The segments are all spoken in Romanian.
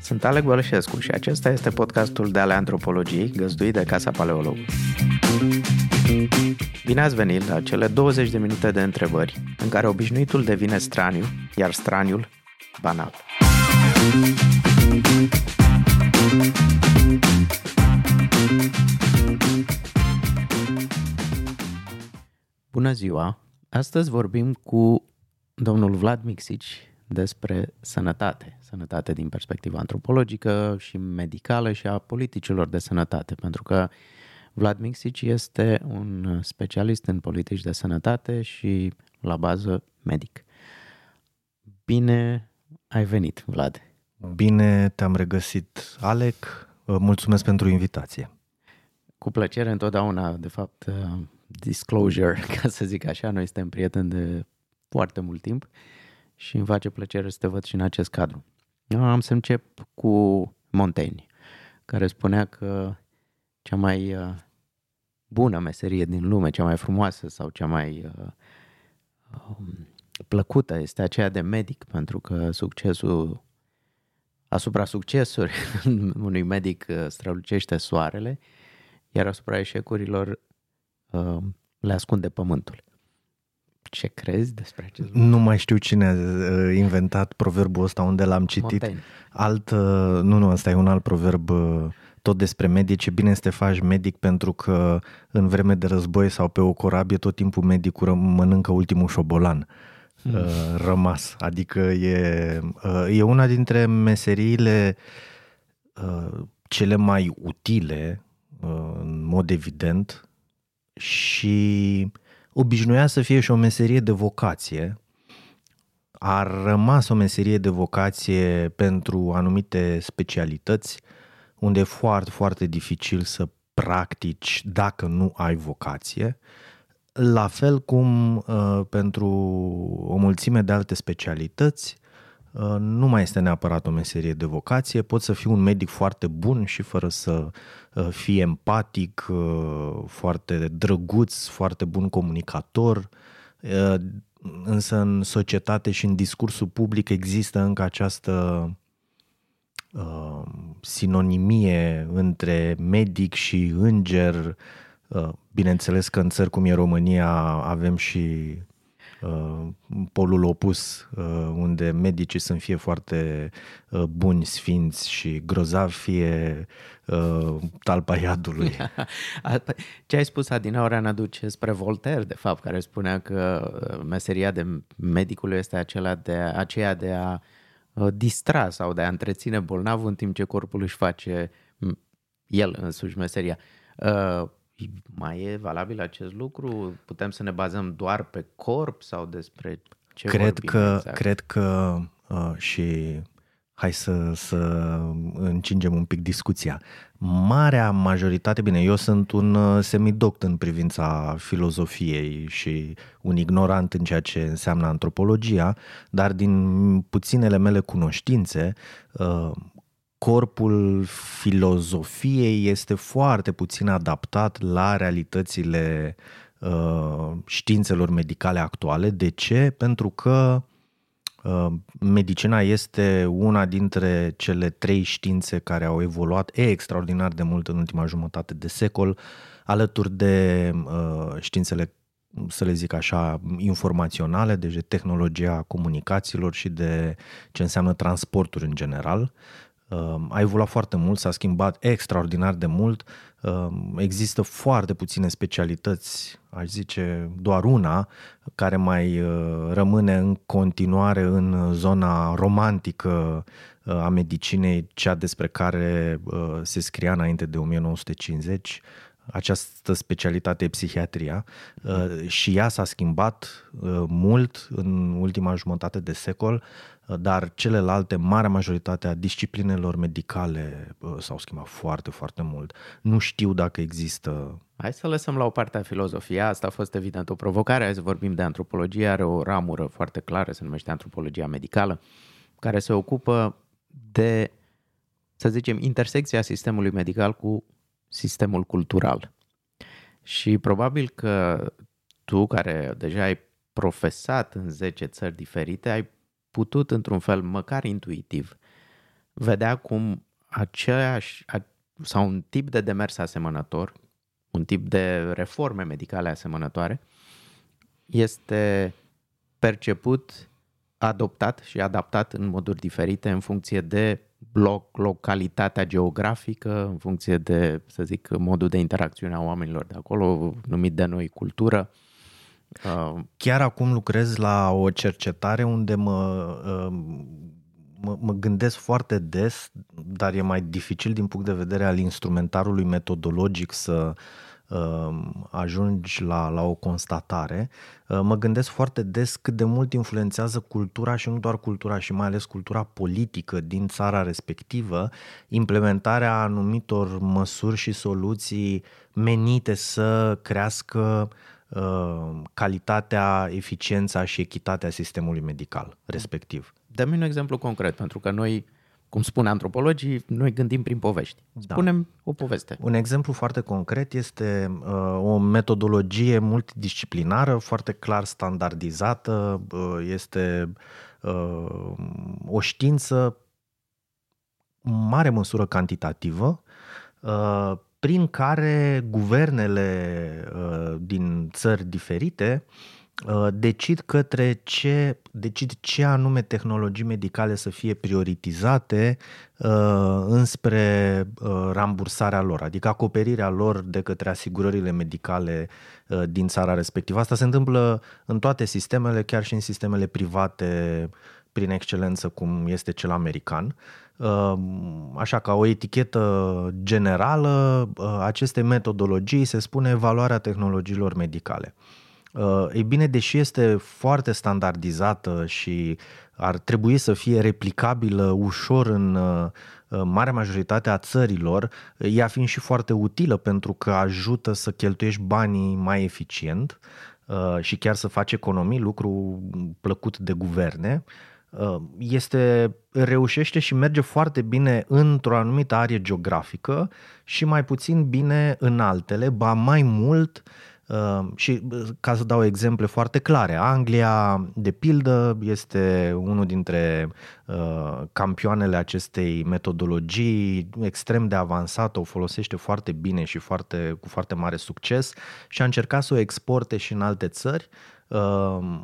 Sunt Alec Bălășescu și acesta este podcastul de ale antropologiei găzduit de Casa Paleolog. Bine ați venit la cele 20 de minute de întrebări în care obișnuitul devine straniu, iar straniul banal. Bună ziua! Astăzi vorbim cu domnul Vlad Mixici despre sănătate. Sănătate din perspectiva antropologică și medicală și a politicilor de sănătate, pentru că Vlad Mixici este un specialist în politici de sănătate și la bază medic. Bine ai venit, Vlad! Bine te-am regăsit, Alec. Mulțumesc pentru invitație. Cu plăcere întotdeauna, de fapt, disclosure, ca să zic așa, noi suntem prieteni de foarte mult timp și îmi face plăcere să te văd și în acest cadru. Am să încep cu Montaigne, care spunea că cea mai uh, bună meserie din lume, cea mai frumoasă sau cea mai uh, um, plăcută este aceea de medic, pentru că succesul asupra succesului unui medic uh, strălucește soarele, iar asupra eșecurilor le ascunde pământul. Ce crezi despre acest lucru? Nu mai știu cine a uh, inventat proverbul ăsta, unde l-am citit. Montaigne. Alt, uh, nu, nu, ăsta e un alt proverb uh, tot despre medici. E bine să te faci medic pentru că în vreme de război sau pe o corabie tot timpul medicul mănâncă ultimul șobolan hmm. rămas. Adică e, e una dintre meseriile cele mai utile, în mod evident, și obișnuia să fie și o meserie de vocație. A rămas o meserie de vocație pentru anumite specialități, unde e foarte, foarte dificil să practici dacă nu ai vocație. La fel cum uh, pentru o mulțime de alte specialități, Uh, nu mai este neapărat o meserie de vocație, poți să fii un medic foarte bun și fără să uh, fii empatic, uh, foarte drăguț, foarte bun comunicator, însă în societate și în discursul public există încă această sinonimie între medic și înger. Bineînțeles că în țări cum e România avem și Uh, polul opus, uh, unde medicii sunt fie foarte uh, buni, sfinți și grozavi, fie talpa iadului. Ce ai spus Adinaura ne aduce spre Voltaire, de fapt, care spunea că meseria de medicului este acela de, aceea de a distra sau de a întreține bolnavul în timp ce corpul își face el însuși meseria mai e valabil acest lucru? Putem să ne bazăm doar pe corp sau despre ce Cred că, exact? cred că uh, și hai să, să încingem un pic discuția. Marea majoritate, bine, eu sunt un uh, semidoct în privința filozofiei și un ignorant în ceea ce înseamnă antropologia, dar din puținele mele cunoștințe, uh, corpul filozofiei este foarte puțin adaptat la realitățile uh, științelor medicale actuale. De ce? Pentru că uh, medicina este una dintre cele trei științe care au evoluat extraordinar de mult în ultima jumătate de secol, alături de uh, științele să le zic așa, informaționale, deci de tehnologia comunicațiilor și de ce înseamnă transporturi în general. Um, a evoluat foarte mult, s-a schimbat extraordinar de mult. Um, există foarte puține specialități, aș zice doar una, care mai uh, rămâne în continuare în zona romantică uh, a medicinei, cea despre care uh, se scria înainte de 1950 această specialitate e psihiatria și ea s-a schimbat mult în ultima jumătate de secol dar celelalte, marea majoritate a disciplinelor medicale s-au schimbat foarte, foarte mult. Nu știu dacă există... Hai să lăsăm la o parte a filozofia, asta a fost evident o provocare, hai să vorbim de antropologie, are o ramură foarte clară, se numește antropologia medicală, care se ocupă de, să zicem, intersecția sistemului medical cu sistemul cultural. Și probabil că tu, care deja ai profesat în 10 țări diferite, ai putut, într-un fel, măcar intuitiv, vedea cum aceeași, sau un tip de demers asemănător, un tip de reforme medicale asemănătoare, este perceput, adoptat și adaptat în moduri diferite în funcție de bloc, localitatea geografică, în funcție de, să zic, modul de interacțiune a oamenilor de acolo, numit de noi cultură. Uh, Chiar acum lucrez la o cercetare unde mă, uh, mă, mă gândesc foarte des, dar e mai dificil din punct de vedere al instrumentarului metodologic să Um, ajungi la, la o constatare, uh, mă gândesc foarte des cât de mult influențează cultura și nu doar cultura, și mai ales cultura politică din țara respectivă, implementarea anumitor măsuri și soluții menite să crească uh, calitatea, eficiența și echitatea sistemului medical respectiv. Dă-mi un exemplu concret, pentru că noi cum spune antropologii, noi gândim prin povești. Da. Spunem da. o poveste. Un exemplu foarte concret este uh, o metodologie multidisciplinară, foarte clar standardizată, uh, este uh, o știință în mare măsură cantitativă, uh, prin care guvernele uh, din țări diferite Uh, decid către ce, decid ce anume tehnologii medicale să fie prioritizate uh, înspre uh, rambursarea lor, adică acoperirea lor de către asigurările medicale uh, din țara respectivă. Asta se întâmplă în toate sistemele, chiar și în sistemele private prin excelență, cum este cel american. Uh, așa ca o etichetă generală, uh, aceste metodologii se spune valoarea tehnologiilor medicale. Uh, ei bine, deși este foarte standardizată și ar trebui să fie replicabilă ușor în uh, marea majoritate a țărilor, ea fiind și foarte utilă pentru că ajută să cheltuiești banii mai eficient uh, și chiar să faci economii, lucru plăcut de guverne, este, reușește și merge foarte bine într-o anumită arie geografică și mai puțin bine în altele, ba mai mult uh, Ehm, și ca să dau exemple foarte clare, Anglia, de pildă, este unul dintre uh, campioanele acestei metodologii extrem de avansată, o folosește foarte bine și foarte, cu foarte mare succes și a încercat să o exporte și în alte țări, uh,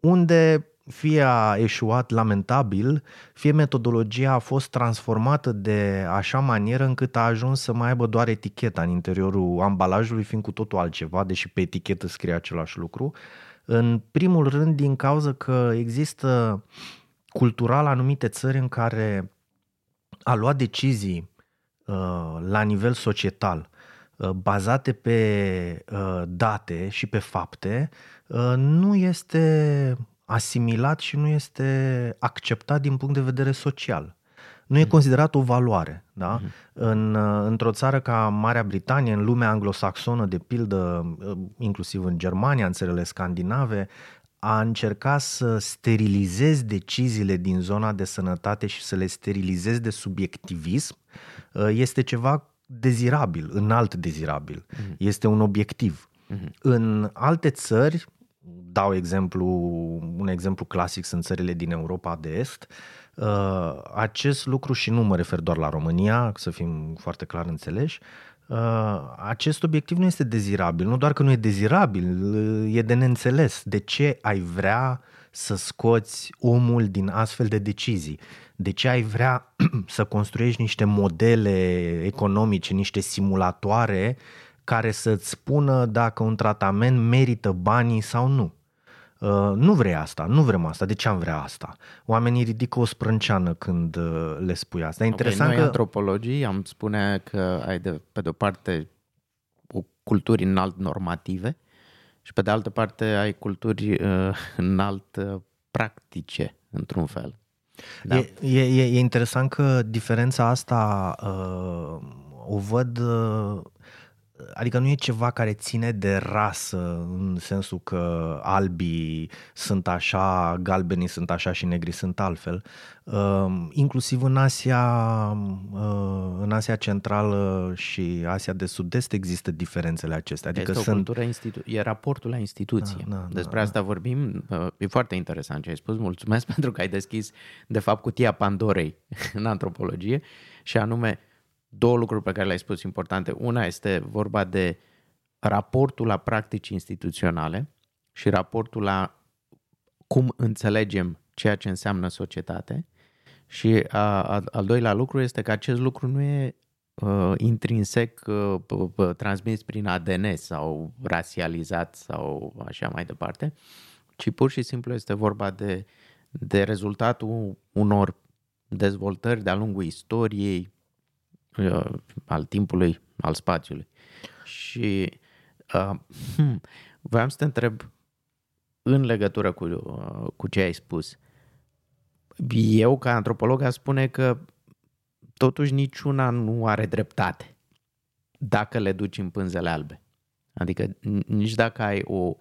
unde fie a eșuat lamentabil, fie metodologia a fost transformată de așa manieră încât a ajuns să mai aibă doar eticheta în interiorul ambalajului, fiind cu totul altceva, deși pe etichetă scrie același lucru. În primul rând, din cauza că există cultural anumite țări în care a luat decizii uh, la nivel societal uh, bazate pe uh, date și pe fapte, uh, nu este asimilat și nu este acceptat din punct de vedere social. Nu e mm. considerat o valoare. Da? Mm-hmm. În, într-o țară ca Marea Britanie, în lumea anglosaxonă, de pildă, inclusiv în Germania, în țările scandinave, a încercat să sterilizezi deciziile din zona de sănătate și să le sterilizezi de subiectivism este ceva dezirabil, înalt dezirabil. Mm-hmm. Este un obiectiv. Mm-hmm. În alte țări, dau exemplu, un exemplu clasic sunt țările din Europa de Est. Uh, acest lucru, și nu mă refer doar la România, să fim foarte clar înțeleși, uh, acest obiectiv nu este dezirabil. Nu doar că nu e dezirabil, e de neînțeles. De ce ai vrea să scoți omul din astfel de decizii? De ce ai vrea să construiești niște modele economice, niște simulatoare care să-ți spună dacă un tratament merită banii sau nu? Uh, nu vrei asta, nu vrem asta. De ce am vrea asta? Oamenii ridică o sprânceană când uh, le spui asta. E interesant okay, noi că... antropologii am spune că ai de, pe de o parte o culturi înalt normative și pe de altă parte ai culturi uh, înalt uh, practice, într-un fel. Da. E, e, e interesant că diferența asta uh, o văd uh, Adică nu e ceva care ține de rasă, în sensul că albii sunt așa, galbenii sunt așa și negri sunt altfel. Uh, inclusiv în Asia, uh, în Asia Centrală și Asia de Sud-Est există diferențele acestea. Adică este sunt... o cultură institu- e raportul la instituție. Da, da, Despre da, asta da. vorbim. Uh, e foarte interesant ce ai spus. Mulțumesc pentru că ai deschis, de fapt, cutia Pandorei în antropologie și anume două lucruri pe care le-ai spus importante. Una este vorba de raportul la practici instituționale și raportul la cum înțelegem ceea ce înseamnă societate. Și a, a, al doilea lucru este că acest lucru nu e uh, intrinsec uh, transmis prin ADN sau rasializat sau așa mai departe, ci pur și simplu este vorba de, de rezultatul unor dezvoltări de-a lungul istoriei, Uh, al timpului, al spațiului. Și uh, hmm, vreau să te întreb în legătură cu, uh, cu ce ai spus. Eu, ca antropolog, aș spune că totuși niciuna nu are dreptate dacă le duci în pânzele albe. Adică nici dacă ai o,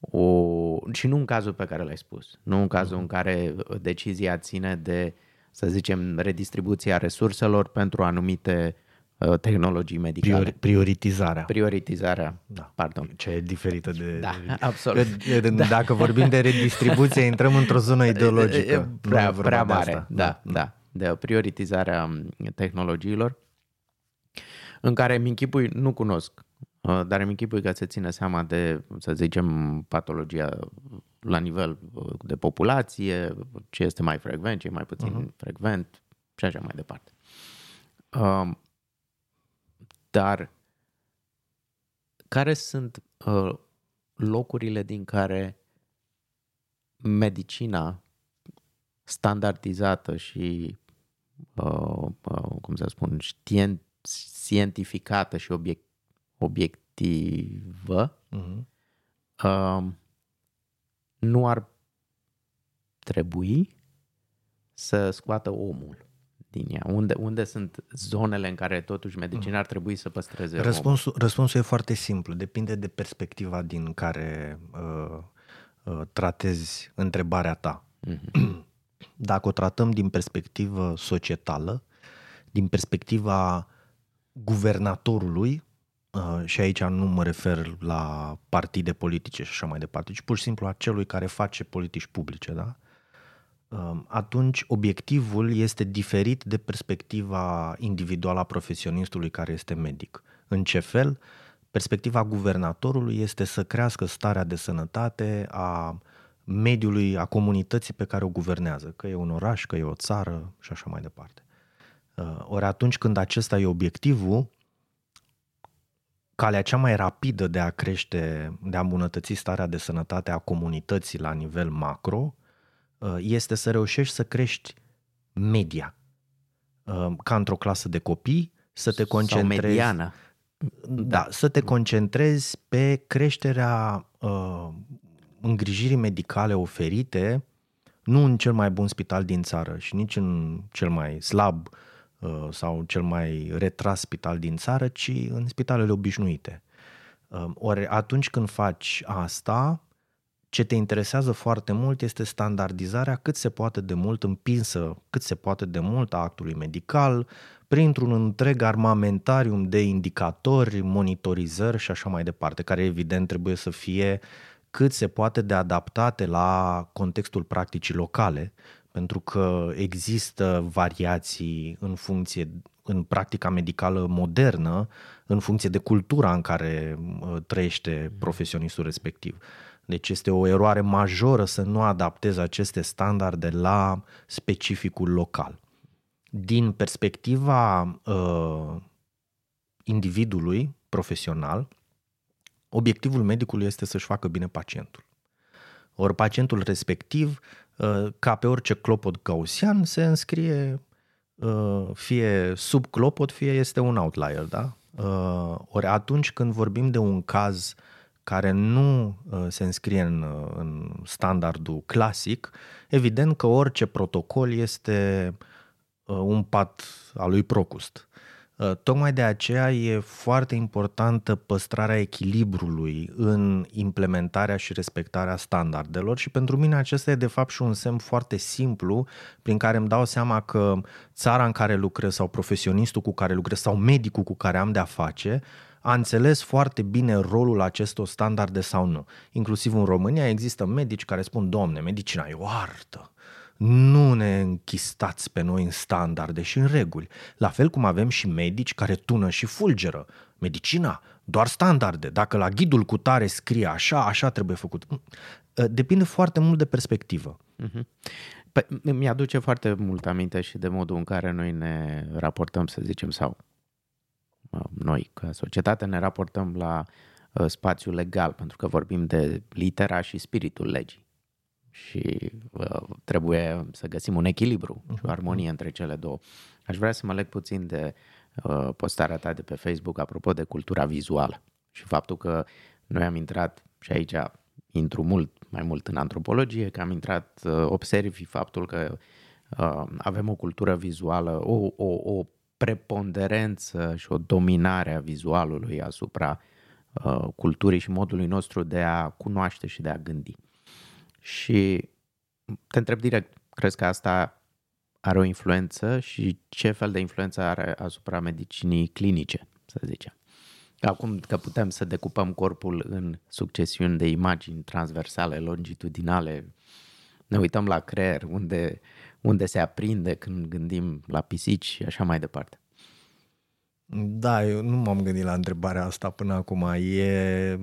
o... și nu în cazul pe care l-ai spus, nu în cazul în care decizia ține de uh, să zicem, redistribuția resurselor pentru anumite uh, tehnologii medicale. Priori, prioritizarea. Prioritizarea, da. pardon. Ce e diferită de... Da, absolut. Da. Dacă vorbim de redistribuție, intrăm într-o zonă ideologică. E prea, prea mare, asta. da, da, da. De prioritizarea um, tehnologiilor, în care mi închipui, nu cunosc, uh, dar îmi închipui că se ține seama de, să zicem, patologia la nivel uh, de populație, ce este mai frecvent, ce e mai puțin uh-huh. frecvent și așa mai departe. Um, dar care sunt uh, locurile din care medicina standardizată și, uh, uh, cum să spun, știent, știentificată și obiect, obiectivă uh-huh. uh, nu ar trebui să scoată omul din ea? Unde, unde sunt zonele în care totuși medicina ar trebui să păstreze răspunsul, omul? Răspunsul e foarte simplu. Depinde de perspectiva din care uh, uh, tratezi întrebarea ta. Mm-hmm. Dacă o tratăm din perspectivă societală, din perspectiva guvernatorului, Uh, și aici nu mă refer la partide politice și așa mai departe, ci pur și simplu a celui care face politici publice, da? Uh, atunci obiectivul este diferit de perspectiva individuală a profesionistului care este medic. În ce fel? Perspectiva guvernatorului este să crească starea de sănătate a mediului, a comunității pe care o guvernează, că e un oraș, că e o țară și așa mai departe. Uh, ori atunci când acesta e obiectivul, calea cea mai rapidă de a crește, de a îmbunătăți starea de sănătate a comunității la nivel macro uh, este să reușești să crești media. Uh, ca într-o clasă de copii, să te concentrezi... Sau mediană. Da, să te concentrezi pe creșterea uh, îngrijirii medicale oferite, nu în cel mai bun spital din țară și nici în cel mai slab uh, Uh, sau cel mai retras spital din țară, ci în spitalele obișnuite. Uh, ori atunci când faci asta, ce te interesează foarte mult este standardizarea cât se poate de mult împinsă, cât se poate de mult a actului medical, printr-un întreg armamentarium de indicatori, monitorizări și așa mai departe, care evident trebuie să fie cât se poate de adaptate la contextul practicii locale, pentru că există variații în funcție, în practica medicală modernă, în funcție de cultura în care uh, trăiește profesionistul respectiv. Deci este o eroare majoră să nu adaptezi aceste standarde la specificul local. Din perspectiva uh, individului profesional, obiectivul medicului este să-și facă bine pacientul. Ori pacientul respectiv Uh, ca pe orice clopot gaussian, se înscrie uh, fie sub clopot, fie este un outlier, da? Uh, ori atunci când vorbim de un caz care nu se înscrie în, în standardul clasic, evident că orice protocol este un pat al lui Procust. Uh, tocmai de aceea e foarte importantă păstrarea echilibrului în implementarea și respectarea standardelor și pentru mine acesta e de fapt și un semn foarte simplu prin care îmi dau seama că țara în care lucrez sau profesionistul cu care lucrez sau medicul cu care am de-a face a înțeles foarte bine rolul acestor standarde sau nu. Inclusiv în România există medici care spun, domne, medicina e o artă nu ne închistați pe noi în standarde și în reguli. La fel cum avem și medici care tună și fulgeră. Medicina, doar standarde. Dacă la ghidul cu tare scrie așa, așa trebuie făcut. Mm, ă, depinde foarte mult de perspectivă. Uh-huh. Păi, mi-aduce foarte mult aminte și de modul în care noi ne raportăm, să zicem, sau noi, ca societate, ne raportăm la uh, spațiul legal, pentru că vorbim de litera și spiritul legii și uh, trebuie să găsim un echilibru și o mhm. armonie între cele două. Aș vrea să mă leg puțin de uh, postarea ta de pe Facebook apropo de cultura vizuală și faptul că noi am intrat și aici intru mult mai mult în antropologie, că am intrat, uh, observi faptul că uh, avem o cultură vizuală, o, o, o preponderență și o dominare a vizualului asupra uh, culturii și modului nostru de a cunoaște și de a gândi. Și te întreb direct, crezi că asta are o influență și ce fel de influență are asupra medicinii clinice, să zicem? Acum că putem să decupăm corpul în succesiuni de imagini transversale, longitudinale, ne uităm la creier, unde, unde se aprinde când gândim la pisici și așa mai departe. Da, eu nu m-am gândit la întrebarea asta până acum. E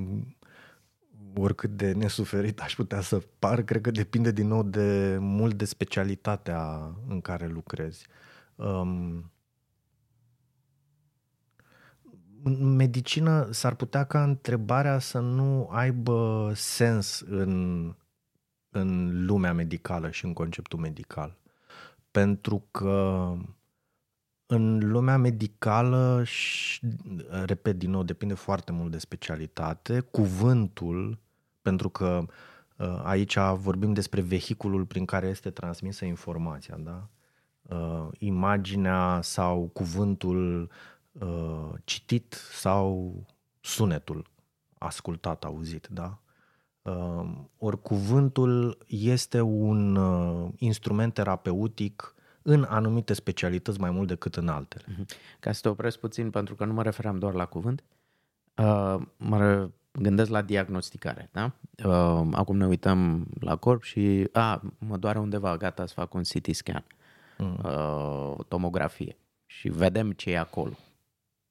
oricât de nesuferit aș putea să par, cred că depinde din nou de mult de specialitatea în care lucrezi. Um, în medicină s-ar putea ca întrebarea să nu aibă sens în, în lumea medicală și în conceptul medical. Pentru că în lumea medicală, și, repet din nou, depinde foarte mult de specialitate, cuvântul pentru că uh, aici vorbim despre vehiculul prin care este transmisă informația, da? Uh, imaginea sau cuvântul uh, citit sau sunetul ascultat, auzit, da? Ori cuvântul este un instrument terapeutic în anumite specialități mai mult decât în altele. Mhm. Ca să te opresc puțin, pentru că nu mă referam doar la cuvânt, mă gândesc la diagnosticare, da? Uh, acum ne uităm la corp și, a, mă doare undeva, gata să fac un CT scan, mm. uh, tomografie și vedem ce e acolo.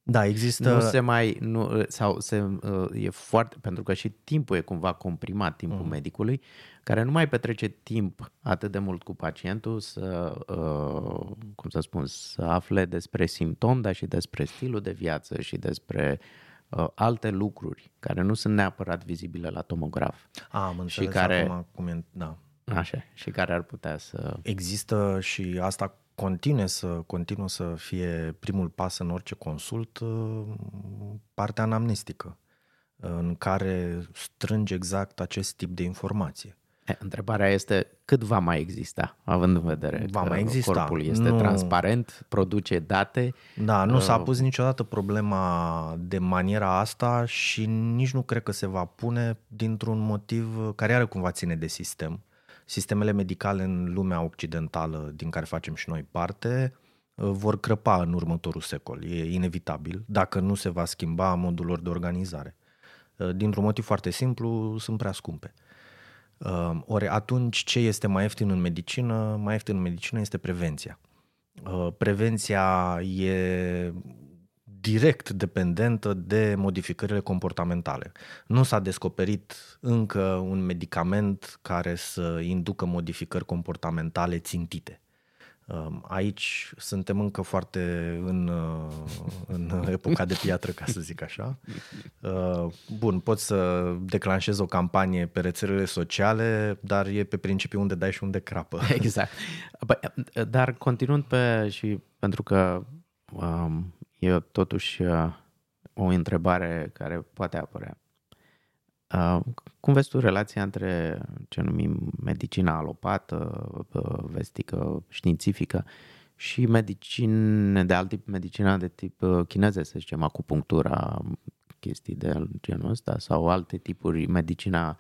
Da, există... Nu se mai, nu, sau se, uh, e foarte, pentru că și timpul e cumva comprimat, timpul mm. medicului, care nu mai petrece timp atât de mult cu pacientul să, uh, cum să spun, să afle despre simptom, dar și despre stilul de viață și despre uh, uh, alte lucruri care nu sunt neapărat vizibile la tomograf. A, am și care, acum cum e, da. Așa, și care ar putea să... Există și asta continue să, continuă să fie primul pas în orice consult, uh, partea anamnestică, în care strânge exact acest tip de informație. Întrebarea este cât va mai exista, având în vedere va că mai exista. corpul este nu... transparent, produce date. Da, nu s-a uh, pus niciodată problema de maniera asta și nici nu cred că se va pune dintr-un motiv care are cumva ține de sistem. Sistemele medicale în lumea occidentală din care facem și noi parte uh, vor crăpa în următorul secol. E inevitabil dacă nu se va schimba modul lor de organizare. Uh, dintr-un motiv foarte simplu, sunt prea scumpe. Uh, ori atunci ce este mai ieftin în medicină? Mai ieftin în medicină este prevenția. Uh, prevenția e direct dependentă de modificările comportamentale. Nu s-a descoperit încă un medicament care să inducă modificări comportamentale țintite. Um, aici suntem încă foarte în, uh, în epoca de piatră, ca să zic așa. Uh, bun, poți să declanșezi o campanie pe rețelele sociale, dar e pe principiu unde dai și unde crapă. Exact. Dar continuând pe și pentru că um, e totuși uh, o întrebare care poate apărea. Uh, cum vezi tu relația între ce numim medicina alopată, vestică, științifică și medicine de alt tip, medicina de tip uh, chineză, să zicem, acupunctura, chestii de genul ăsta sau alte tipuri, medicina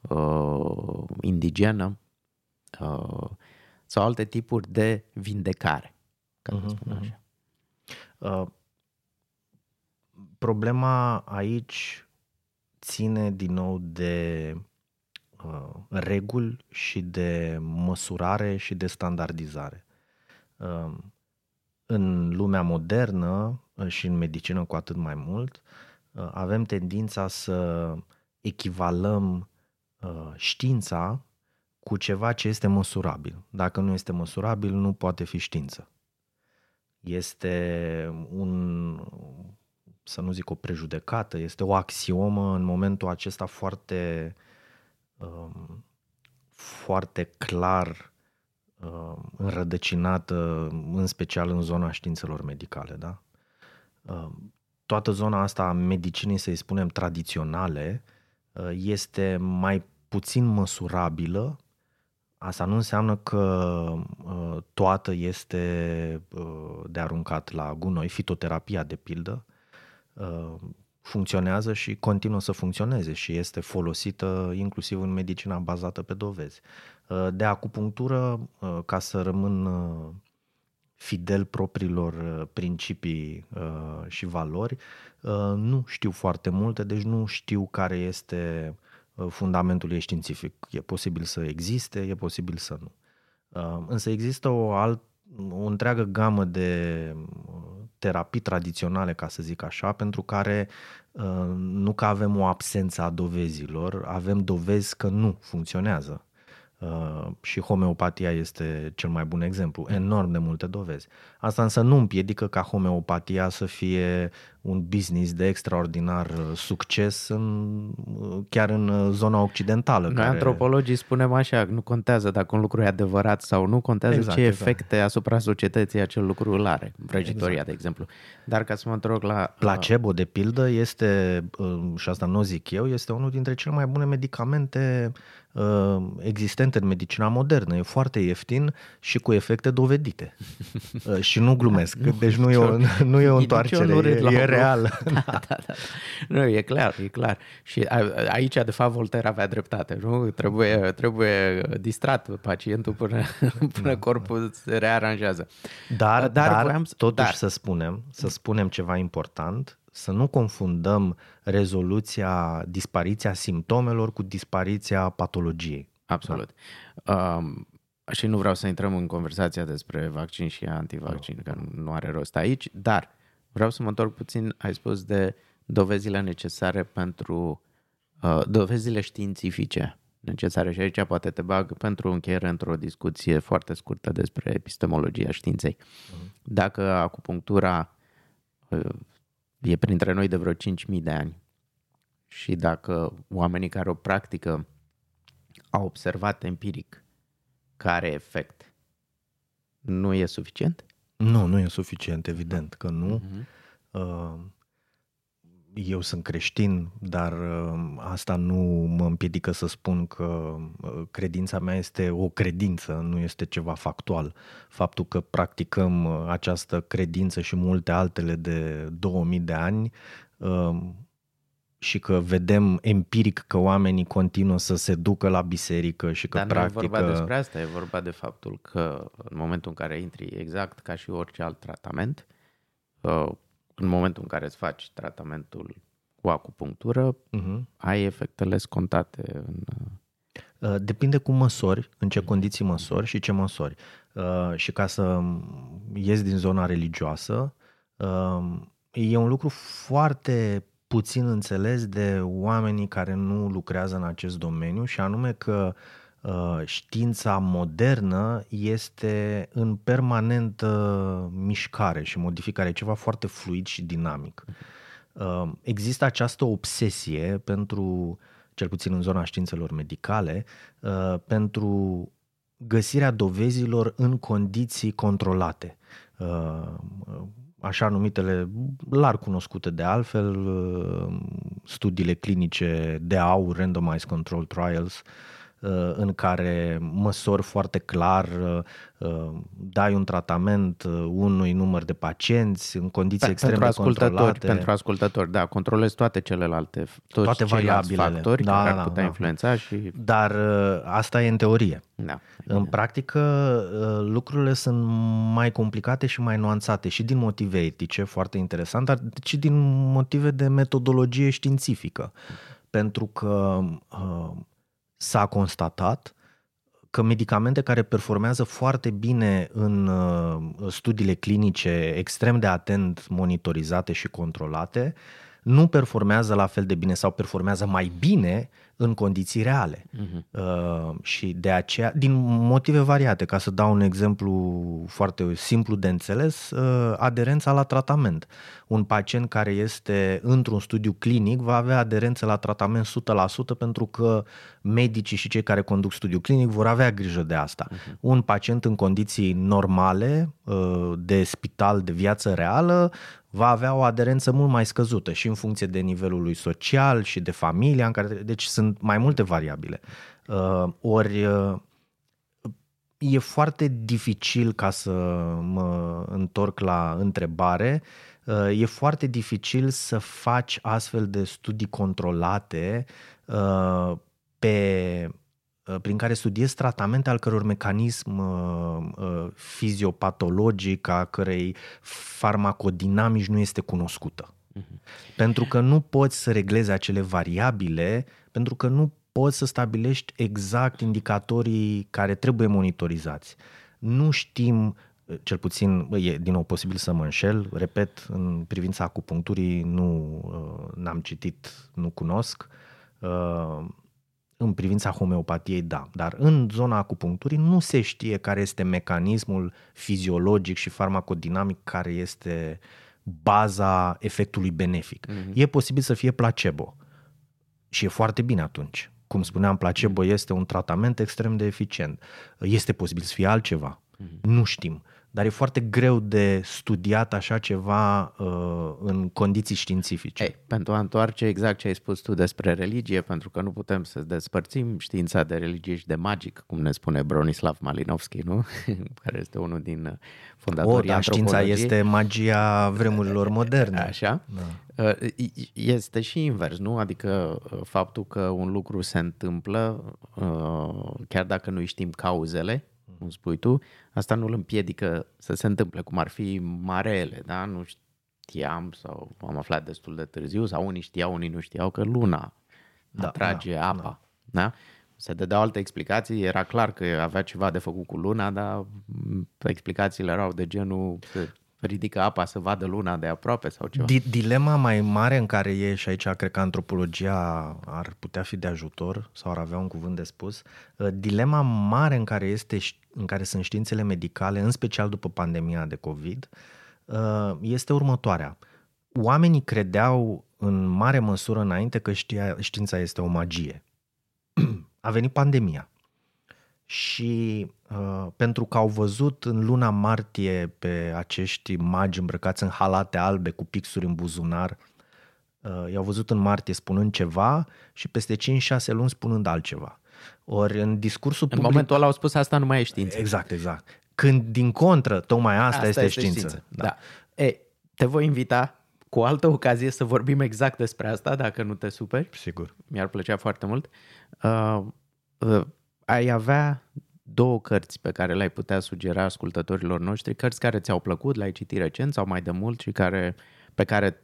uh, indigenă uh, sau alte tipuri de vindecare, ca să uh-huh, spun așa. Uh, problema aici ține din nou de uh, reguli și de măsurare și de standardizare. Uh, în lumea modernă uh, și în medicină cu atât mai mult, uh, avem tendința să echivalăm uh, știința cu ceva ce este măsurabil. Dacă nu este măsurabil, nu poate fi știință. Este un, să nu zic o prejudecată, este o axiomă în momentul acesta foarte, um, foarte clar um, înrădăcinată, în special în zona științelor medicale. Da? Um, toată zona asta a medicinii, să-i spunem, tradiționale, uh, este mai puțin măsurabilă. Asta nu înseamnă că uh, toată este uh, de aruncat la gunoi, fitoterapia de pildă, Uh, funcționează și continuă să funcționeze și este folosită inclusiv în medicina bazată pe dovezi. Uh, de acupunctură, uh, ca să rămân fidel propriilor principii și valori, nu știu foarte multe, deci nu știu care este fundamentul ei științific. E posibil să existe, e posibil să nu. Însă există o alt, o întreagă gamă de terapii tradiționale, ca să zic așa, pentru care uh, nu că avem o absență a dovezilor, avem dovezi că nu funcționează. Uh, și homeopatia este cel mai bun exemplu, enorm de multe dovezi. Asta însă nu împiedică ca homeopatia să fie un business de extraordinar uh, succes în, uh, chiar în zona occidentală. Noi care... antropologii spunem așa, nu contează dacă un lucru e adevărat sau nu, contează exact, ce exact. efecte asupra societății acel lucru îl are, vrăjitoria, exact. de exemplu. Dar ca să mă întorc la... Placebo, de pildă, este, și asta nu o zic eu, este unul dintre cele mai bune medicamente Uh, existente în medicina modernă. E foarte ieftin și cu efecte dovedite. Uh, și nu glumesc, deci nu e o, nu e o întoarcere, e, e real. Da, da, da, da. Nu, e clar, e clar. Și aici, de fapt, Voltaire avea dreptate. Nu? Trebuie, trebuie distrat pacientul până, până da. corpul se rearanjează. Dar, dar, dar voiam, totuși dar. să spunem, să spunem ceva important, să nu confundăm rezoluția, dispariția simptomelor cu dispariția patologiei. Absolut. Da? Um, și nu vreau să intrăm în conversația despre vaccin și antivaccin, no. că nu are rost aici, dar vreau să mă întorc puțin, ai spus de dovezile necesare pentru uh, dovezile științifice necesare și aici poate te bag pentru încheiere într-o discuție foarte scurtă despre epistemologia științei. Uh-huh. Dacă acupunctura uh, e printre noi de vreo 5.000 de ani. Și dacă oamenii care o practică au observat empiric care efect, nu e suficient? Nu, nu e suficient, evident că nu. Uh-huh eu sunt creștin, dar uh, asta nu mă împiedică să spun că uh, credința mea este o credință, nu este ceva factual. Faptul că practicăm uh, această credință și multe altele de 2000 de ani și că vedem empiric că oamenii continuă să se ducă la biserică și că Dar practică... nu e vorba despre asta, e vorba de faptul că în momentul în care intri exact ca și orice alt tratament, în momentul în care îți faci tratamentul cu acupunctură, uh-huh. ai efectele scontate în... Uh, depinde cum măsori, în ce condiții măsori și ce măsori. Uh, și ca să ies din zona religioasă, uh, e un lucru foarte puțin înțeles de oamenii care nu lucrează în acest domeniu și anume că știința modernă este în permanentă mișcare și modificare, ceva foarte fluid și dinamic. Există această obsesie pentru, cel puțin în zona științelor medicale, pentru găsirea dovezilor în condiții controlate așa numitele, larg cunoscute de altfel, studiile clinice de aur, randomized control trials, uh, în care măsori foarte clar, uh, dai un tratament unui număr de pacienți în condiții Pe, extrem pentru de controlate. Pentru ascultători, da, controlezi toate celelalte, toți toate variabilele factori da, care da, ar putea da. influența și... Dar asta e în teorie. Da, în practică lucrurile sunt mai complicate și mai nuanțate și din motive etice, foarte interesant, dar și din motive de metodologie științifică. Pentru că uh, s-a constatat că medicamente care performează foarte bine în uh, studiile clinice extrem de atent monitorizate și controlate, nu performează la fel de bine sau performează mai bine în condiții reale. Uh-huh. Uh, și de aceea, din motive variate, ca să dau un exemplu foarte simplu de înțeles, uh, aderența la tratament. Un pacient care este într-un studiu clinic va avea aderență la tratament 100% pentru că medicii și cei care conduc studiul clinic vor avea grijă de asta. Uh-huh. Un pacient în condiții normale, uh, de spital, de viață reală, va avea o aderență mult mai scăzută și în funcție de nivelul lui social și de familia în care... Deci sunt mai multe variabile. Uh, ori uh, e foarte dificil ca să mă întorc la întrebare, uh, e foarte dificil să faci astfel de studii controlate pe Uh, prin care studiez tratamente al căror mecanism uh, uh, fiziopatologic, a cărei farmacodinamici nu este cunoscută. Uh-huh. Pentru că nu poți să reglezi acele variabile, pentru că nu poți să stabilești exact indicatorii care trebuie monitorizați. Nu știm, cel puțin, e din nou posibil să mă înșel, repet, în privința acupuncturii nu n-am citit, nu cunosc, în privința homeopatiei, da, dar în zona acupuncturii nu se știe care este mecanismul fiziologic și farmacodinamic care este baza efectului benefic. Mm-hmm. E posibil să fie placebo și e foarte bine atunci. Cum spuneam, placebo mm-hmm. este un tratament extrem de eficient. Este posibil să fie altceva. Mm-hmm. Nu știm dar e foarte greu de studiat așa ceva uh, în condiții științifice. Ei, pentru a întoarce exact ce ai spus tu despre religie, pentru că nu putem să despărțim știința de religie și de magic, cum ne spune Bronislav Malinowski, nu? care este unul din fondatorii o, da, știința este magia vremurilor moderne. Așa. Da. Uh, este și invers, nu? Adică uh, faptul că un lucru se întâmplă, uh, chiar dacă nu știm cauzele, cum spui tu, asta nu îl împiedică să se întâmple, cum ar fi marele, da? Nu știam sau am aflat destul de târziu sau unii știau, unii nu știau că luna da, atrage da, apa, da? da? Se dădeau alte explicații, era clar că avea ceva de făcut cu luna, dar explicațiile erau de genul ridică apa să vadă luna de aproape sau ceva. Dilema mai mare în care e, și aici cred că antropologia ar putea fi de ajutor sau ar avea un cuvânt de spus, uh, dilema mare în care, este, în care sunt științele medicale, în special după pandemia de COVID, uh, este următoarea. Oamenii credeau în mare măsură înainte că știa, știința este o magie. A venit pandemia și uh, pentru că au văzut în luna martie pe acești magi îmbrăcați în halate albe cu pixuri în buzunar, uh, i-au văzut în martie spunând ceva și peste 5-6 luni spunând altceva. Ori în discursul în public... În momentul ăla au spus asta nu mai e știință. Exact, exact. Când din contră, tocmai asta, asta este, este știință. știință. Da. da. E, te voi invita cu altă ocazie să vorbim exact despre asta, dacă nu te superi. Sigur. Mi-ar plăcea foarte mult. Uh, uh, ai avea două cărți pe care le-ai putea sugera ascultătorilor noștri, cărți care ți-au plăcut, le-ai citit recent sau mai de mult și care, pe care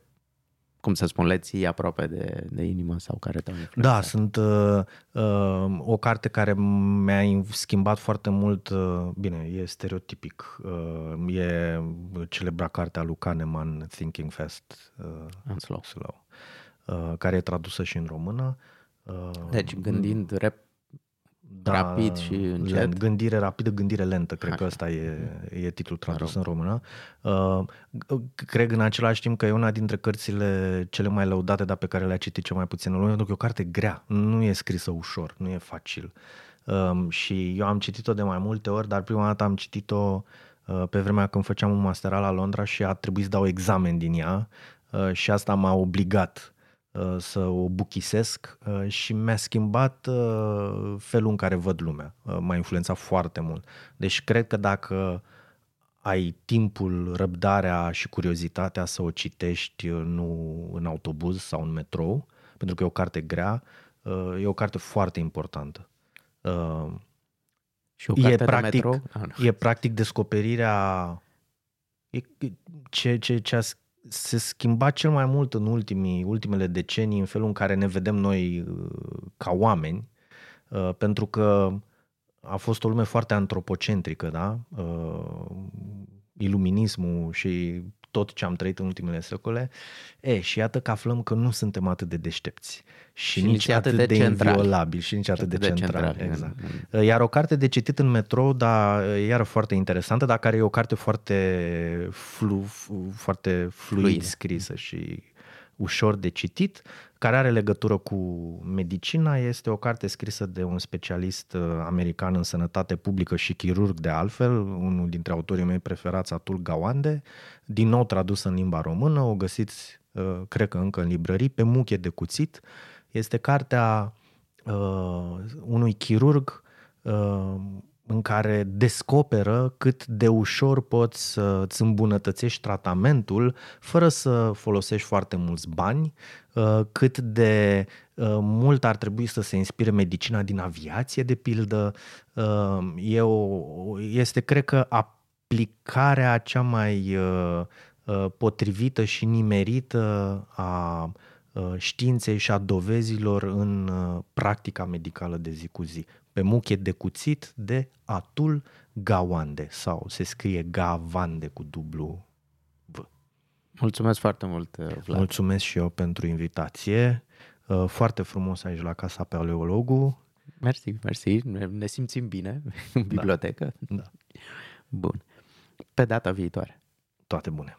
cum să spun, le ții aproape de, de inimă sau care te-au influențat? Da, sunt uh, uh, o carte care mi-a schimbat foarte mult, uh, bine, e stereotipic, uh, e celebra cartea lui Kahneman, Thinking Fast uh, and Slow, slow uh, care e tradusă și în română. Uh, deci gândind rep da, rapid și încet. Gândire rapidă, gândire lentă, cred Așa. că ăsta e, e titlul tradus în română. Uh, cred în același timp că e una dintre cărțile cele mai lăudate, dar pe care le-a citit cel mai puțin în lume, pentru că e o carte grea, nu e scrisă ușor, nu e facil. Um, și eu am citit-o de mai multe ori, dar prima dată am citit-o uh, pe vremea când făceam un masteral la Londra și a trebuit să dau examen din ea uh, și asta m-a obligat uh, să o buchisesc uh, și mi-a schimbat uh, felul în care văd lumea. M-a influențat foarte mult. Deci cred că dacă ai timpul, răbdarea și curiozitatea să o citești nu în autobuz sau în metrou, pentru că e o carte grea, e o carte foarte importantă. Și o carte e, practic, de metrou? Ah, e practic descoperirea e ce, ce, ce a se schimba cel mai mult în ultimii, ultimele decenii în felul în care ne vedem noi uh, ca oameni, uh, pentru că a fost o lume foarte antropocentrică, da? Uh, iluminismul și tot ce am trăit în ultimele secole. E, și iată că aflăm că nu suntem atât de deștepți și, și nici atât de, de inviolabili și nici atât de, de centrali. Exact. Iar o carte de citit în metrou, dar iar foarte interesantă, dar care e o carte foarte, flu, foarte fluid Fluide. scrisă și ușor de citit, care are legătură cu medicina. Este o carte scrisă de un specialist uh, american în sănătate publică și chirurg de altfel, unul dintre autorii mei preferați, Atul Gawande, din nou tradus în limba română, o găsiți, uh, cred că încă în librării, pe muche de cuțit. Este cartea uh, unui chirurg uh, în care descoperă cât de ușor poți să îți îmbunătățești tratamentul fără să folosești foarte mulți bani, uh, cât de uh, mult ar trebui să se inspire medicina din aviație, de pildă. Uh, e o, este, cred că, aplicarea cea mai potrivită și nimerită a științei și a dovezilor în practica medicală de zi cu zi pe muche de cuțit de Atul Gawande sau se scrie Gavande cu dublu V. Mulțumesc foarte mult, uh, Vlad. Mulțumesc și eu pentru invitație. Uh, foarte frumos aici la Casa Paleologu. Mersi, mersi. Ne simțim bine în da. bibliotecă. Da. da. Bun. Pe data viitoare. Toate bune.